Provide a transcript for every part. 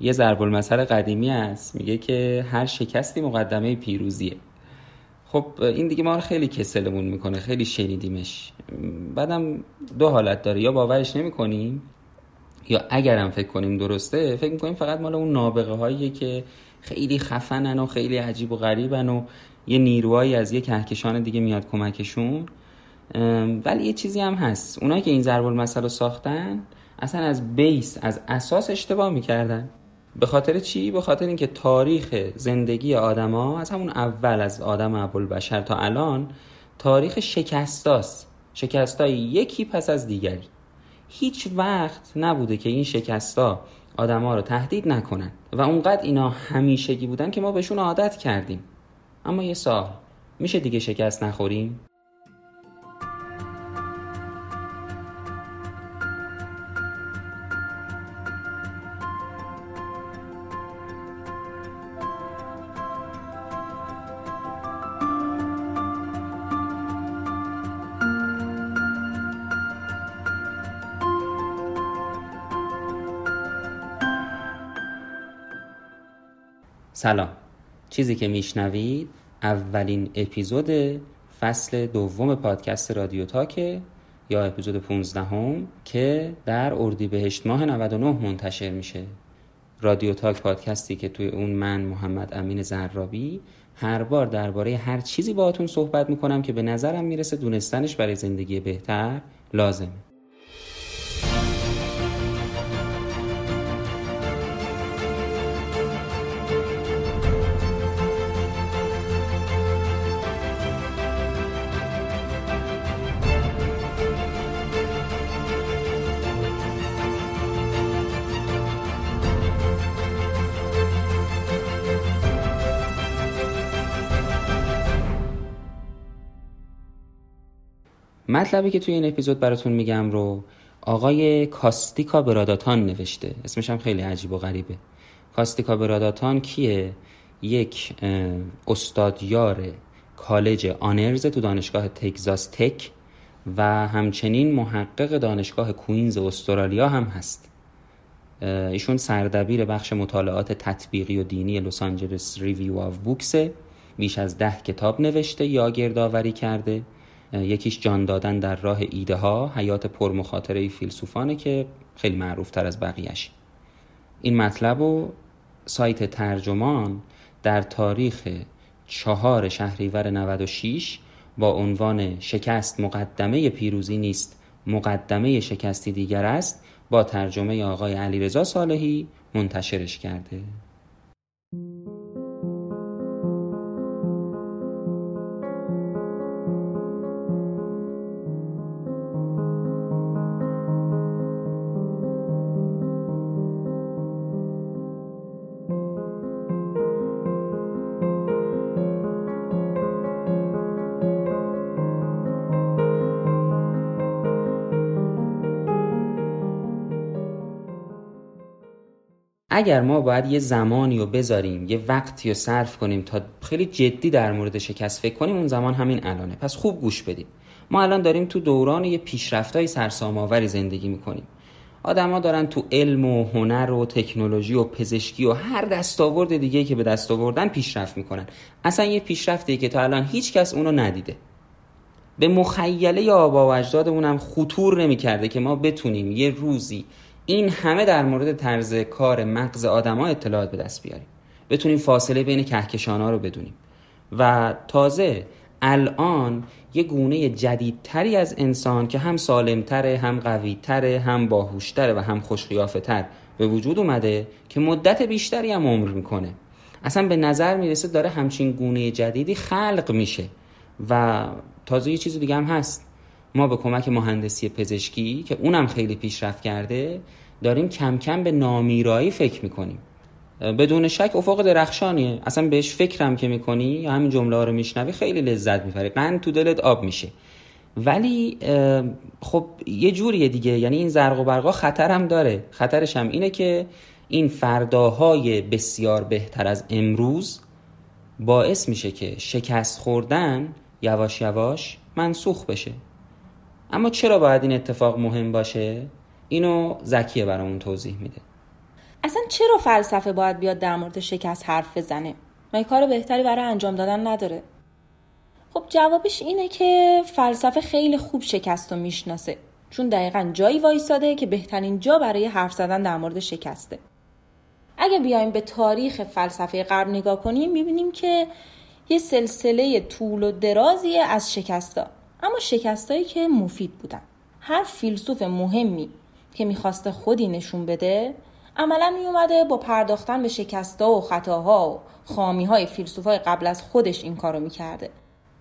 یه ضرب المثل قدیمی است میگه که هر شکستی مقدمه پیروزیه. خب این دیگه ما رو خیلی کسلمون می‌کنه خیلی شنیدیمش. بعدم دو حالت داره. یا باورش نمی‌کنیم یا اگرم فکر کنیم درسته فکر می‌کنیم فقط مال اون نابغه هاییه که خیلی خفنن و خیلی عجیب و غریبن و یه نیروهایی از یه کهکشان دیگه میاد کمکشون. ولی یه چیزی هم هست. اونایی که این ضرب المثل رو ساختن اصلا از بیس از اساس اشتباه می‌کردن. به خاطر چی؟ به خاطر اینکه تاریخ زندگی آدما از همون اول از آدم بشر تا الان تاریخ شکستاست. شکستای یکی پس از دیگری. هیچ وقت نبوده که این شکستا آدما رو تهدید نکنن و اونقدر اینا همیشگی بودن که ما بهشون عادت کردیم. اما یه سال میشه دیگه شکست نخوریم؟ سلام. چیزی که میشنوید اولین اپیزود فصل دوم پادکست رادیو تاکه یا اپیزود 15 هم که در اردیبهشت ماه 99 منتشر میشه. رادیو تاک پادکستی که توی اون من محمد امین زرابی هر بار درباره هر چیزی باهاتون صحبت می‌کنم که به نظرم می‌رسه دونستنش برای زندگی بهتر لازمه. مطلبی که توی این اپیزود براتون میگم رو آقای کاستیکا براداتان نوشته. اسمش هم خیلی عجیب و غریبه. کاستیکا براداتان کیه؟ یک استادیار کالج honors تو دانشگاه تگزاس Tech و همچنین محقق دانشگاه کوینز استرالیا هم هست. ایشون سردبیر بخش مطالعات تطبیقی و دینی Los Angeles Review of Books ه بیش از ده کتاب نوشته یا گردآوری کرده. یکیش جان دادن در راه ایده ها حیات پرمخاطره فیلسوفانه که خیلی معروف تر از بقیهش این مطلب و سایت ترجمان در تاریخ چهار شهریور 96 با عنوان شکست مقدمه پیروزی نیست مقدمه شکستی دیگر است با ترجمه آقای علیرضا صالحی منتشرش کرده. اگر ما باید یه زمانی رو بذاریم یه وقتی رو صرف کنیم تا خیلی جدی در مورد شکست فکر کنیم اون زمان همین الانه. پس خوب گوش بدیم ما الان داریم تو دوران یه پیشرفتای سرسام‌آوری زندگی می‌کنیم. آدما دارن تو علم و هنر و تکنولوژی و پزشکی و هر دستاورد دیگه که به دست آوردن پیشرفت می‌کنن. اصلا یه پیشرفتی که تا الان هیچ کس اونو ندیده. به مخیله آبا و اجدادمون هم خطور نمی‌کرده که ما بتونیم یه روزی این همه در مورد طرز کار مغز آدما اطلاعات به دست بیاریم. بتونیم فاصله بین کهکشان ها رو بدونیم. و تازه الان یه گونه جدیدتری از انسان که هم سالمتره هم قویتره هم باهوشتره و هم خوشقیافه به وجود اومده که مدت بیشتری هم عمر می‌کنه. اصلا به نظر می‌رسه داره همچین گونه جدیدی خلق میشه. و تازه یه چیز دیگه هم هست. ما به کمک مهندسی پزشکی که اونم خیلی پیشرفت کرده داریم کم کم به نامیرایی فکر می‌کنیم. بدون شک افق درخشانیه. اصلا بهش فکرم که می‌کنی یا همین جمله ها رو میشنوی خیلی لذت می‌بری. قند تو دلت آب میشه. ولی خب یه جوریه دیگه. یعنی این زرق و برقا خطر هم داره. خطرش هم اینه که این فرداهای بسیار بهتر از امروز باعث میشه که شکست خوردن یواش یواش منسوخ بشه. اما چرا باید این اتفاق مهم باشه؟ اینو زکیه برامون توضیح میده. اصلا چرا فلسفه باید بیاد در مورد شکست حرف بزنه؟ مگه کار بهتری برای انجام دادن نداره؟ خب جوابش اینه که فلسفه خیلی خوب شکست رو می‌شناسه. چون دقیقا جایی وایساده که بهترین جا برای حرف زدن در مورد شکسته. اگه بیایم به تاریخ فلسفه غرب نگاه کنیم می‌بینیم که یه سلسله طول و درازی از شکستا. اما شکستایی که مفید بودن. هر فیلسوف مهمی که می‌خواسته خودی نشون بده عملا میومده با پرداختن به شکستا و خطاها و خامی های فیلسوف های قبل از خودش این کارو می‌کرده.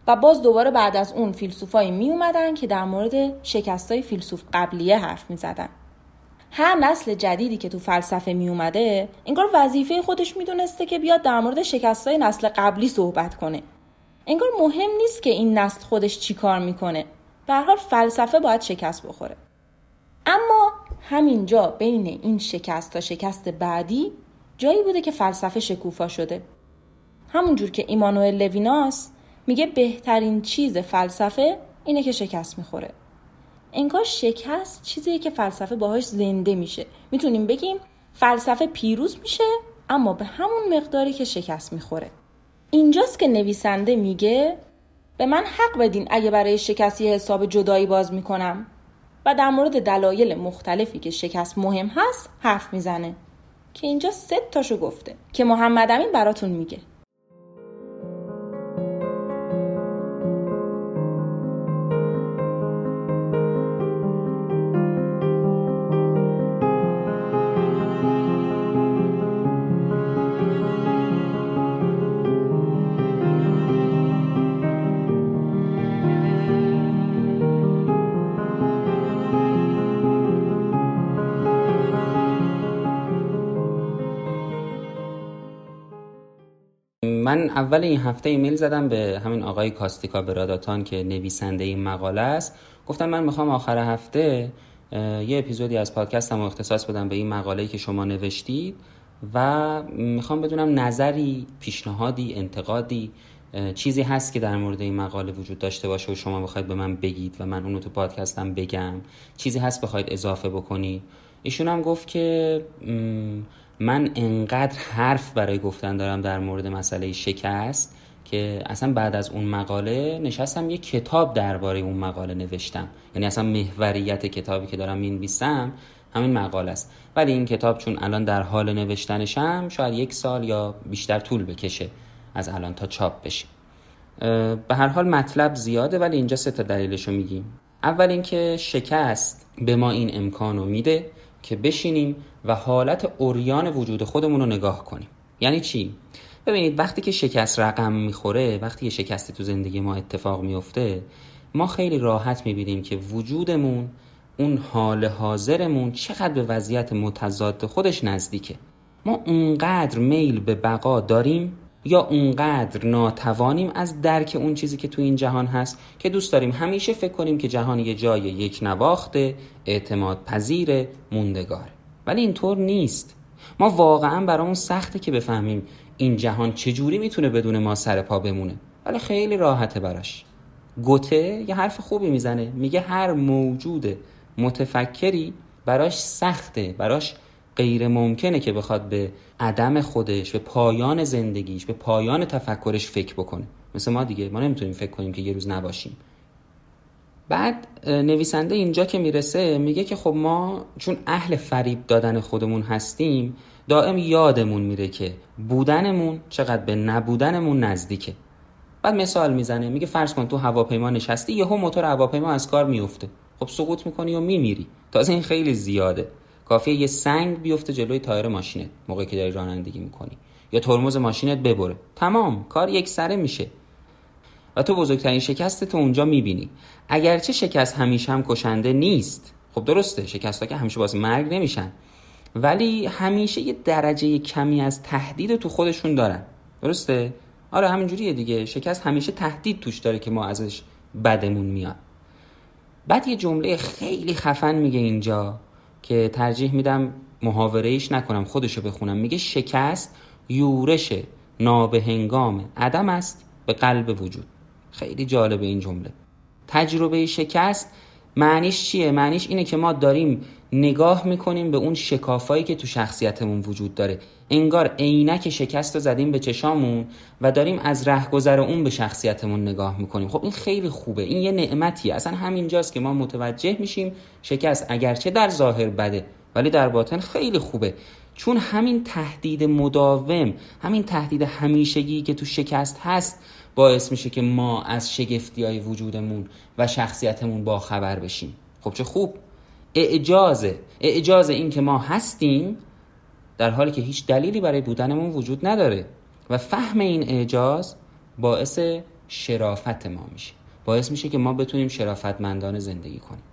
و باز دوباره بعد از اون فیلسوفایی می اومدن که در مورد شکستای فیلسوف قبلیه حرف می زدن. هر نسل جدیدی که تو فلسفه می اومده انگار وظیفه خودش می‌دونسته که بیاد در مورد شکستای نسل قبلی صحبت کنه. انگار مهم نیست که این نسل خودش چی کار می‌کنه. به حال فلسفه باید شکست بخوره. اما همینجا بین این شکست تا شکست بعدی جایی بوده که فلسفه شکوفا شده. همونجور که ایمانوئل لویناس میگه بهترین چیز فلسفه اینه که شکست می‌خوره. انگار شکست چیزیه که فلسفه باهاش زنده میشه. می‌تونیم بگیم فلسفه پیروز میشه اما به همون مقداری که شکست می‌خوره. اینجاست که نویسنده میگه به من حق بدین اگه برای شکست یه حساب جدایی باز می‌کنم. و در مورد دلایل مختلفی که شکست مهم هست حرف می‌زنه. که اینجا سه تاشو گفته. که محمد امین براتون میگه. من اول این هفته ایمیل زدم به همین آقای کاستیکا براداتان که نویسنده این مقاله است. گفتم من می‌خوام آخر هفته یه اپیزودی از پادکستم اختصاص بدم به این مقاله‌ای که شما نوشتید و می‌خوام بدونم نظری پیشنهادی انتقادی چیزی هست که در مورد این مقاله وجود داشته باشه و شما بخواید به من بگید و من اونو تو پادکستم بگم. چیزی هست بخواید اضافه بکنی ایشون هم گفت که من انقدر حرف برای گفتن دارم در مورد مسئله شکست که اصلا بعد از اون مقاله نشستم یه کتاب درباره اون مقاله نوشتم. یعنی اصلا محوریت کتابی که دارم می‌نویسم همین مقاله است. ولی این کتاب چون الان در حال نوشتنشم شاید یک سال یا بیشتر طول بکشه از الان تا چاپ بشه. به هر حال مطلب زیاده ولی اینجا سه تا دلیلشو میگیم. اول اینکه شکست به ما این امکان رو میده که بشینیم و حالت اوریان وجود خودمون رو نگاه کنیم. یعنی چی؟ ببینید وقتی که شکست رقم می‌خوره وقتی که شکستی تو زندگی ما اتفاق میفته ما خیلی راحت می‌بینیم که وجودمون اون حال حاضرمون چقدر به وضعیت متضاد خودش نزدیکه. ما اونقدر میل به بقا داریم یا اونقدر ناتوانیم از درک اون چیزی که تو این جهان هست که دوست داریم همیشه فکر کنیم که جهان یه جای یک نواخته اعتماد پذیر موندگاره. ولی اینطور نیست. ما واقعا برامون سخته که بفهمیم این جهان چجوری می‌تونه بدون ما سر پا بمونه. ولی خیلی راحته براش. گوته یه حرف خوبی می‌زنه. میگه هر موجود متفکری براش سخته براش غیر ممکنه که بخواد به عدم خودش به پایان زندگیش به پایان تفکرش فکر بکنه. مثل ما دیگه. ما نمی‌تونیم فکر کنیم که یه روز نباشیم. بعد نویسنده اینجا که می‌رسه میگه که خب ما چون اهل فریب دادن خودمون هستیم دائم یادمون میره که بودنمون چقدر به نبودنمون نزدیکه. بعد مثال می‌زنه میگه فرض کن تو هواپیما نشستی یهو موتور هواپیما از کار میفته. خب سقوط می‌کنی و میمیری. تازه این خیلی زیاده. کافیه یه سنگ بیفته جلوی تایر ماشینت موقعی که داری رانندگی می‌کنی. یا ترمز ماشینت ببره. تمام کار یک سره میشه. تو بزرگترین شکست تو اونجا می‌بینی. اگرچه شکست همیشه هم کشنده نیست. خب درسته شکست ها که همیشه باز مرگ نمیشن. ولی همیشه یه درجه کمی از تهدید تو خودشون دارن. درسته؟ آره همینجوریه دیگه. شکست همیشه تهدید توش داره که ما ازش بدمون میاد. بعد یه جمله خیلی خفن میگه اینجا که ترجیح میدم محاوره نکنم خودشو بخونم. میگه شکست یورش نابهنگام عدم است به قلب وجود. خیلی جالب این جمله. تجربه شکست معنیش چیه؟ معنیش اینه که ما داریم نگاه می‌کنیم به اون شکافایی که تو شخصیتمون وجود داره. انگار عینک شکست رو زدیم به چشامون و داریم از رهگذر اون به شخصیتمون نگاه می‌کنیم. خب این خیلی خوبه. این یه نعمتیه. اصلا همینجاست که ما متوجه میشیم شکست اگرچه در ظاهر بده ولی در باطن خیلی خوبه. چون همین تهدید مداوم همین تهدید همیشگی که تو شکست هست باعث میشه که ما از شگفتی های وجودمون و شخصیتمون با خبر بشیم. خب چه خوب. اعجازه اعجاز این که ما هستیم در حالی که هیچ دلیلی برای بودنمون وجود نداره و فهم این اعجاز باعث شرافت ما میشه. باعث میشه که ما بتونیم شرافتمندانه زندگی کنیم.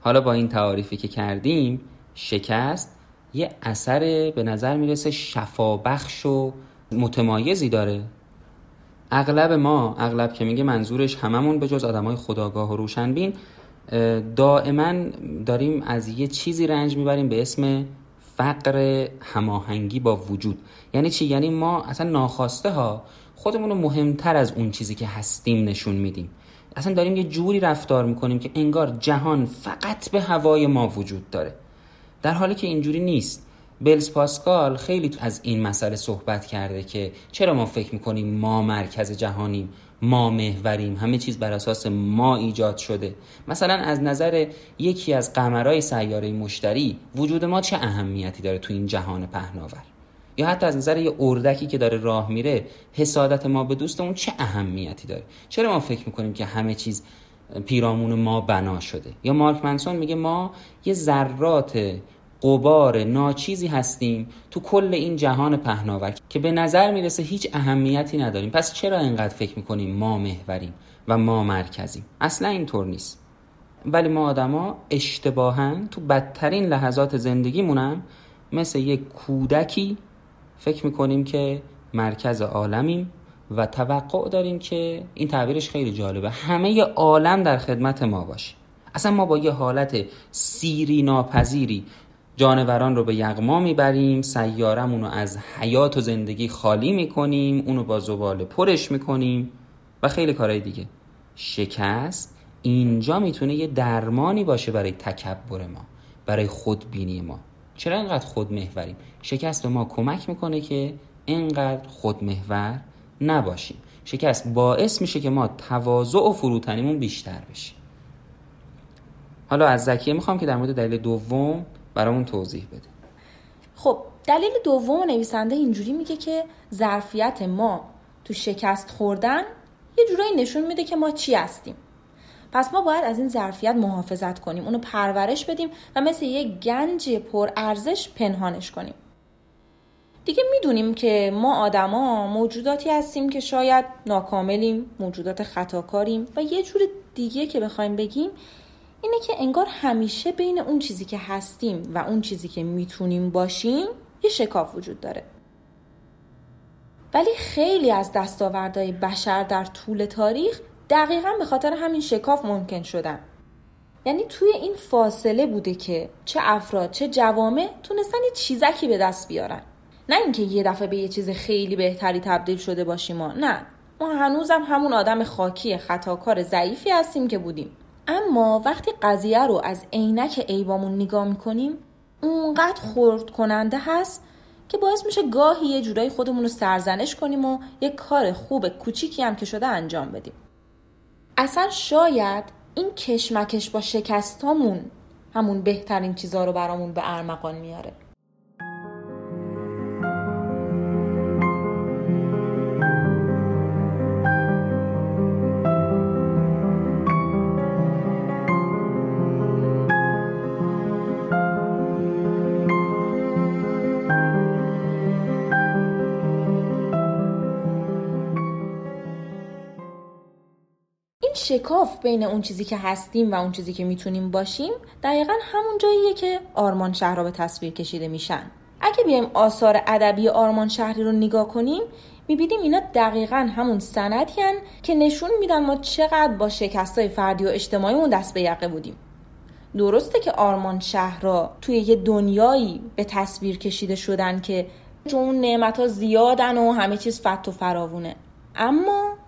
حالا با این تعاریفی که کردیم شکست یه اثر به نظر می‌رسه شفابخش و متمایزی داره. اغلب ما اغلب که میگه منظورش هممون به جز آدمای خداگاه و روشنبین دائما داریم از یه چیزی رنج می‌بریم به اسم فقر هماهنگی با وجود. یعنی چی؟ یعنی ما اصلا ناخواسته ها خودمون رو مهمتر از اون چیزی که هستیم نشون میدیم. اصلا داریم یه جوری رفتار می‌کنیم که انگار جهان فقط به هوای ما وجود داره. در حالی که اینجوری نیست. بلز پاسکال خیلی از این مسئله صحبت کرده که چرا ما فکر می‌کنیم ما مرکز جهانیم ما محوریم همه چیز بر اساس ما ایجاد شده. مثلا از نظر یکی از قمرهای سیاره مشتری وجود ما چه اهمیتی داره تو این جهان پهناور؟ یا حتی از نظر یه اردکی که داره راه میره حسادت ما به دوستمون چه اهمیتی داره؟ چرا ما فکر می‌کنیم که همه چیز پیرامون ما بنا شده؟ یا مارک منسون میگه ما یه ذرات قبار ناچیزی هستیم تو کل این جهان پهناور که به نظر می‌رسه هیچ اهمیتی نداریم. پس چرا اینقدر فکر می‌کنیم ما محوریم و ما مرکزیم؟ اصلا اینطور نیست. ولی ما آدما اشتباها تو بدترین لحظات زندگیمونم مثل یک کودکی فکر می‌کنیم که مرکز عالمیم و توقع داریم که این تعبیرش خیلی جالبه. همه عالم در خدمت ما باشه اصلا ما با یه حالت سیری ناپذیری جانوران رو به یغما می‌بریم سیارمون رو از حیات و زندگی خالی می‌کنیم اونو با زباله پرش می‌کنیم و خیلی کارهای دیگه. شکست اینجا می‌تونه یه درمانی باشه برای تکبر ما برای خودبینی ما. چرا اینقدر خودمحوریم؟ شکست به ما کمک می‌کنه که اینقدر خودمحور نباشیم. شکست باعث میشه که ما تواضع و فروتنیمون بیشتر بشه. حالا از زکیه می‌خوام که در مورد دلیل دوم برامون توضیح بده. خب دلیل دوم نویسنده اینجوری میگه که ظرفیت ما تو شکست خوردن یه جورایی نشون میده که ما چی هستیم. پس ما باید از این ظرفیت محافظت کنیم اونو پرورش بدیم و مثل یک گنج پر ارزش پنهانش کنیم. دیگه می‌دونیم که ما آدما موجوداتی هستیم که شاید ناکاملیم موجودات خطاکاریم و یه جور دیگه که بخوایم بگیم اینه که انگار همیشه بین اون چیزی که هستیم و اون چیزی که می‌تونیم باشیم یه شکاف وجود داره. ولی خیلی از دستاوردهای بشر در طول تاریخ دقیقا به خاطر همین شکاف ممکن شدن. یعنی توی این فاصله بوده که چه افراد چه جوامع تونستن یه چیزکی به دست بیارن. نه اینکه یه دفعه به یه چیز خیلی بهتری تبدیل شده باشیم ما نه. ما هنوزم همون آدم خاکی خطاکار ضعیفی هستیم که بودیم. اما وقتی قضیه رو از عینک عیبامون نگاه می‌کنیم اونقدر خورد کننده هست که باعث میشه گاهی یه جورایی خودمون رو سرزنش کنیم و یه کار خوب کوچیکی هم که شده انجام بدیم. اصلا شاید این کشمکش با شکستامون همون بهترین چیزها رو برامون به ارمغان میاره. شکاف بین اون چیزی که هستیم و اون چیزی که می‌تونیم باشیم دقیقا همون جاییه که آرمان شهرها به تصویر کشیده میشن. اگه بیایم آثار ادبی آرمان شهری رو نگاه کنیم می‌بینیم اینا دقیقا همون سندی که نشون میدن ما چقدر با شکستای فردی و اجتماعیمون دست به یقه بودیم. درسته که آرمان شهرها توی یه دنیایی به تصویر کشیده شدن که تو اون نعمت ها زیادن و همه چیز فت و فراوونه. اما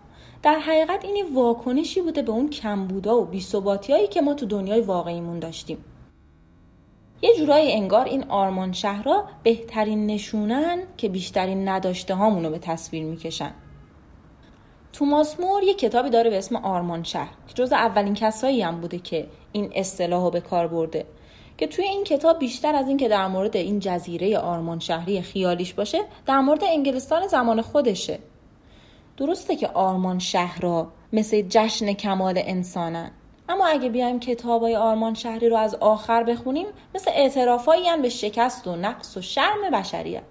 در حقیقت این واکنشی بوده به اون کمبودا و بیثباتیایی که ما تو دنیای واقعیمون داشتیم. یه جورایی انگار این آرمان شهرها بهترین نشونن که بیشترین نداشته هامونو به تصویر می‌کشن. توماس مور یه کتابی داره به اسم آرمان شهر که جز اولین کسایی هم بوده که این اصطلاح به کار برده که توی این کتاب بیشتر از این که در مورد این جزیره آرمان شهری خیالیش باشه در مورد انگلستان زمان خودشه. درسته که آرمان شهرها مثل جشن کمال انسانن. اما اگه بیایم کتابای آرمان شهری رو از آخر بخونیم مثل اعترافایی به شکست و نقص و شرم بشریت.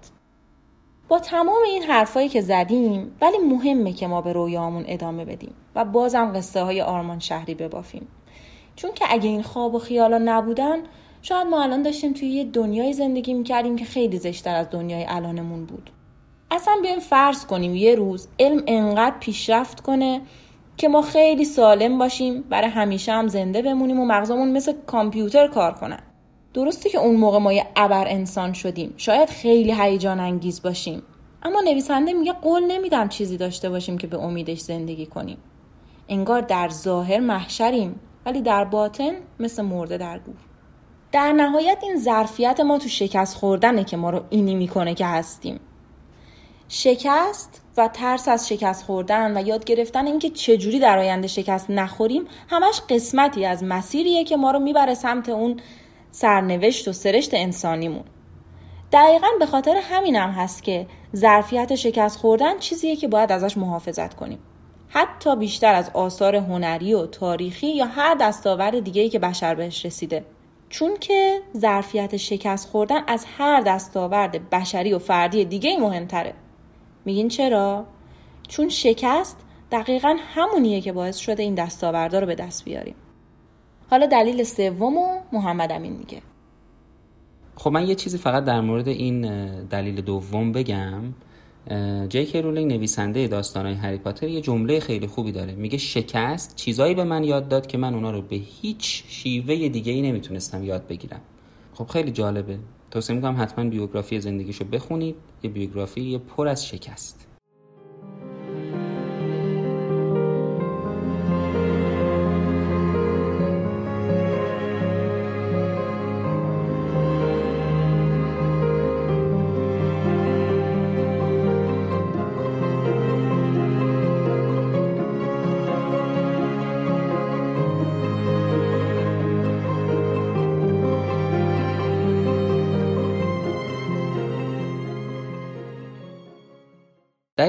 با تمام این حرفایی که زدیم ولی مهمه که ما به رویامون ادامه بدیم و بازم قصه های آرمان شهری ببافیم. چون که اگه این خواب و خیالا نبودن شاید ما الان داشتیم توی یه دنیای زندگی می‌کردیم که خیلی زشتر از دنیای الانمون بود. اصلا بیایم فرض کنیم یه روز علم انقدر پیشرفت کنه که ما خیلی سالم باشیم برای همیشه هم زنده بمونیم و مغزمون مثل کامپیوتر کار کنن درسته که اون موقع ما یه ابر انسان شدیم. شاید خیلی هیجان انگیز باشیم. اما نویسنده میگه قول نمیدم چیزی داشته باشیم که به امیدش زندگی کنیم. انگار در ظاهر محشریم ولی در باطن مثل مرده در گور. در نهایت این ظرفیت ما تو شکست خوردنه که ما رو اینی می‌کنه که هستیم. شکست و ترس از شکست خوردن و یاد گرفتن اینکه چجوری در آینده شکست نخوریم همش قسمتی از مسیریه که ما رو می‌بره سمت اون سرنوشت و سرشت انسانیمون. دقیقا به خاطر همینم هم هست که ظرفیت شکست خوردن چیزیه که باید ازش محافظت کنیم. حتی بیشتر از آثار هنری و تاریخی یا هر دستاورد دیگه‌ای که بشر بهش رسیده. چون که ظرفیت شکست خوردن از هر دستاورد بشری و فردی دیگه مهمتره. میگین چرا؟ چون شکست دقیقا همونیه که باعث شده این دستاوردا رو به دست بیاریم. حالا دلیل سوم و محمد امین میگه. خب من یه چیزی فقط در مورد این دلیل دوم بگم. جیک رولینگ نویسنده داستانهای هری پاتر یه جمله خیلی خوبی داره. میگه شکست چیزایی به من یاد داد که من اونا رو به هیچ شیوه دیگه ای نمی‌تونستم یاد بگیرم. خب خیلی جالبه. توصیه می‌کنم حتما بیوگرافی زندگیشو بخونید. یه بیوگرافی پر از شکست.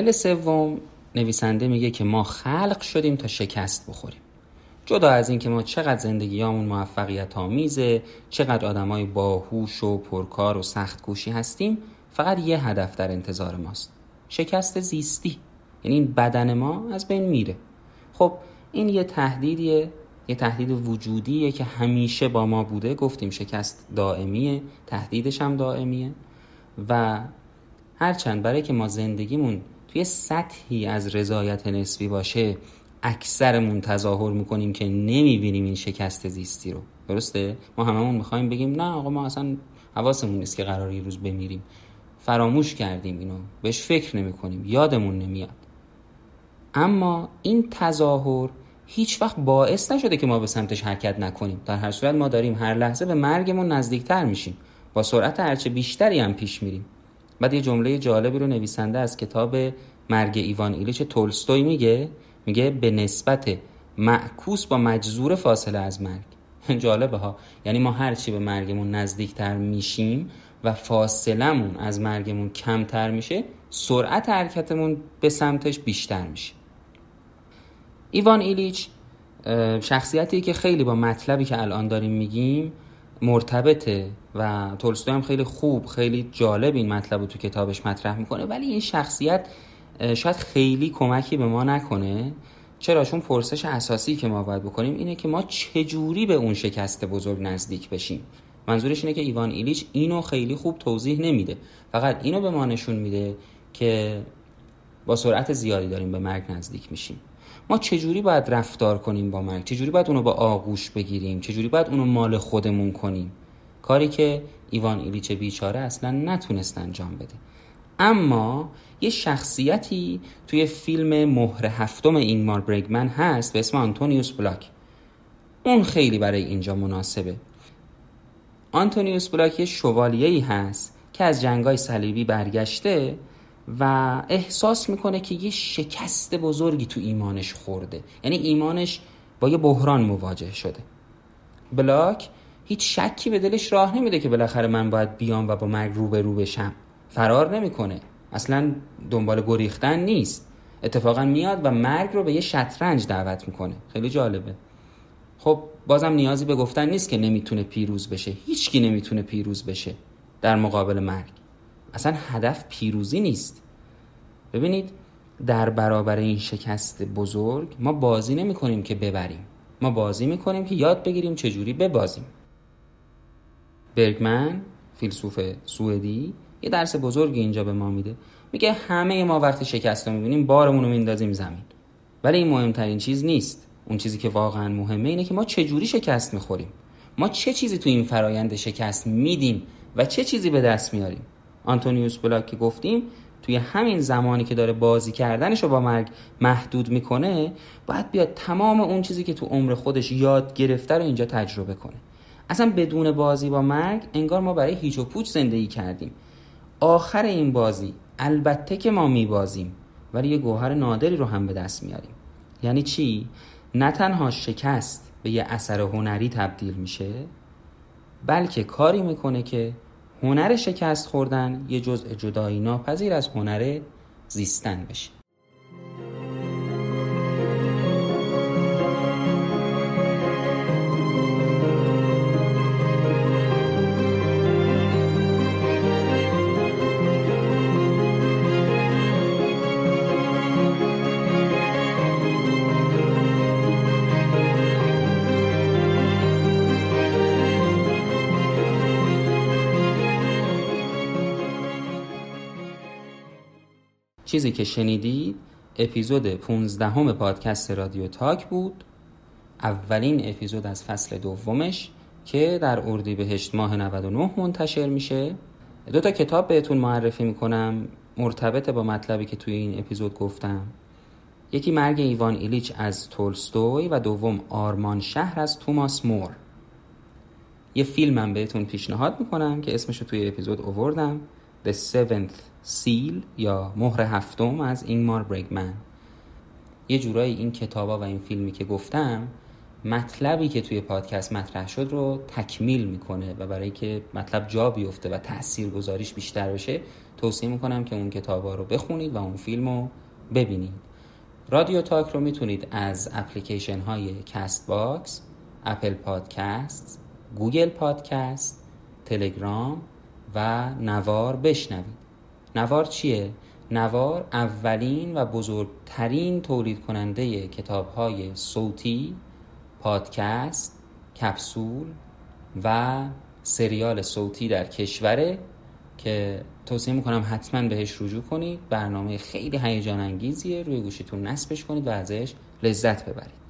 دلیل سوم نویسنده میگه که ما خلق شدیم تا شکست بخوریم. جدا از اینکه ما چقدر زندگیامون موفقیت آمیزه چقدر آدمای باهوش و پرکار و سخت کوشی هستیم فقط یه هدف در انتظار ماست. شکست زیستی. یعنی این بدن ما از بین میره. خب این یه تهدیدیه یه تهدید وجودیه که همیشه با ما بوده. گفتیم شکست دائمیه تهدیدش هم دائمیه. و هرچند برای که ما زندگیمون توی سطحی از رضایت نسبی باشه اکثرمون تظاهر می‌کنیم که نمی‌بینیم این شکست زیستی رو. درسته؟ ما هممون می‌خوایم بگیم نه آقا ما اصلا حواسمون نیست که قرار یه روز بمیریم. فراموش کردیم اینو. بهش فکر نمی‌کنیم. یادمون نمیاد. اما این تظاهر هیچ وقت باعث نشده که ما به سمتش حرکت نکنیم. در هر صورت ما داریم هر لحظه به مرگمون نزدیکتر میشیم. با سرعت هرچه بیشتری هم پیش میریم. بعد یه جمله جالبی رو نویسنده از کتاب مرگ ایوان ایلیچ تولستوی میگه میگه به نسبت معکوس با مجزور فاصله از مرگ. جالبه ها. یعنی ما هرچی به مرگمون نزدیکتر میشیم و فاصلمون از مرگمون کمتر میشه سرعت حرکتمون به سمتش بیشتر میشه. ایوان ایلیچ شخصیتی که خیلی با مطلبی که الان داریم میگیم مرتبطه و تولستوی هم خیلی خوب خیلی جالب این مطلب رو تو کتابش مطرح می‌کنه. ولی این شخصیت شاید خیلی کمکی به ما نکنه. چرا؟ چون پرسش اساسی که ما باید بکنیم اینه که ما چجوری به اون شکست بزرگ نزدیک بشیم. منظورش اینه که ایوان ایلیچ اینو خیلی خوب توضیح نمیده. فقط اینو به ما نشون میده که با سرعت زیادی داریم به مرگ نزدیک میشیم. ما چجوری باید رفتار کنیم با مرگ؟ چجوری باید اونو با آغوش بگیریم؟ چجوری باید اونو مال خودمون کنیم؟ کاری که ایوان ایلیچ بیچاره اصلا نتونست انجام بده. اما یه شخصیتی توی فیلم مهر هفتم اینمار برگمن هست به اسم آنتونیوس بلاک. اون خیلی برای اینجا مناسبه. آنتونیوس بلاک یه شوالیهی هست که از جنگای صلیبی برگشته و احساس می‌کنه که یه شکست بزرگی تو ایمانش خورده. یعنی ایمانش با یه بحران مواجه شده. بلاک هیچ شکی به دلش راه نمیده که بالاخره من باید بیام و با مرگ رو به رو بشم. فرار نمی‌کنه. اصلا دنبال گریختن نیست. اتفاقا میاد و مرگ رو به یه شطرنج دعوت می‌کنه. خیلی جالبه. خب بازم نیازی به گفتن نیست که نمی‌تونه پیروز بشه. هیچکی نمی‌تونه پیروز بشه در مقابل مرگ. اصلا هدف پیروزی نیست. ببینید در برابر این شکست بزرگ ما بازی نمی کنیم که ببریم. ما بازی می کنیم که یاد بگیریم چجوری ببازیم. برگمن فیلسوف سوئدی یه درس بزرگی اینجا به ما میده. میگه همه ما وقتی شکست رو می‌بینیم بارمون رو میندازیم زمین. ولی این مهمترین چیز نیست. اون چیزی که واقعا مهمه اینه که ما چجوری شکست می‌خوریم؟ ما چه چیزی تو این فرایند شکست میدیم و چه چیزی به دست میاریم آنتونیوس بلاک که گفتیم توی همین زمانی که داره بازی کردنش رو با مرگ محدود می‌کنه باید بیاد تمام اون چیزی که تو عمر خودش یاد گرفته رو اینجا تجربه کنه. اصلا بدون بازی با مرگ انگار ما برای هیچ و پوچ زندگی کردیم. آخر این بازی البته که ما میبازیم ولی یه گوهر نادری رو هم به دست میاریم. یعنی چی؟ نه تنها شکست به یه اثر هنری تبدیل میشه بلکه کاری می‌کنه که هنر شکست خوردن یه جزء جدایی ناپذیر از هنر زیستن بشه. چیزی که شنیدید اپیزود 15 همه پادکست رادیو تاک بود. اولین اپیزود از فصل دومش که در اردیبهشت ماه 99 منتشر میشه. دو تا کتاب بهتون معرفی می‌کنم مرتبط با مطلبی که توی این اپیزود گفتم. یکی مرگ ایوان ایلیچ از تولستوی و دوم آرمان شهر از توماس مور. یه فیلمم بهتون پیشنهاد می‌کنم که اسمشو توی اپیزود اووردم. The Seventh Seal یا مهر هفتم از اینگمار برگمن یه جورایی این کتابا و این فیلمی که گفتم مطلبی که توی پادکست مطرح شد رو تکمیل می‌کنه و برای که مطلب جا بیفته و تأثیر گذاریش بیشتر بشه توصیه می‌کنم که اون کتابا رو بخونید و اون فیلم رو ببینید. رادیو تاک رو می‌تونید از اپلیکیشن های Castbox Apple Podcast گوگل پادکست تلگرام و نوار بشنوید. نوار چیه؟ نوار اولین و بزرگترین تولید کننده کتاب های صوتی، پادکست، کپسول و سریال صوتی در کشوره که توصیه می‌کنم حتما بهش رجوع کنید. برنامه خیلی هیجان انگیزیه. روی گوشیتون نصبش کنید و ازش لذت ببرید.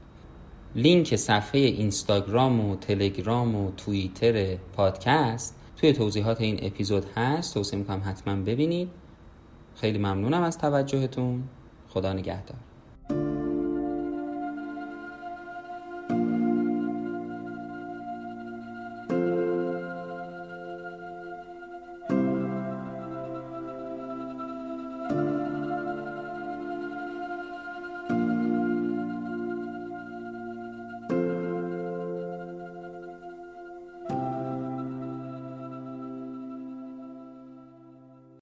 لینک صفحه اینستاگرام و تلگرام و توییتر پادکست توی توضیحات این اپیزود هست. توصیه می‌کنم حتما ببینید. خیلی ممنونم از توجهتون. خدا نگهدار.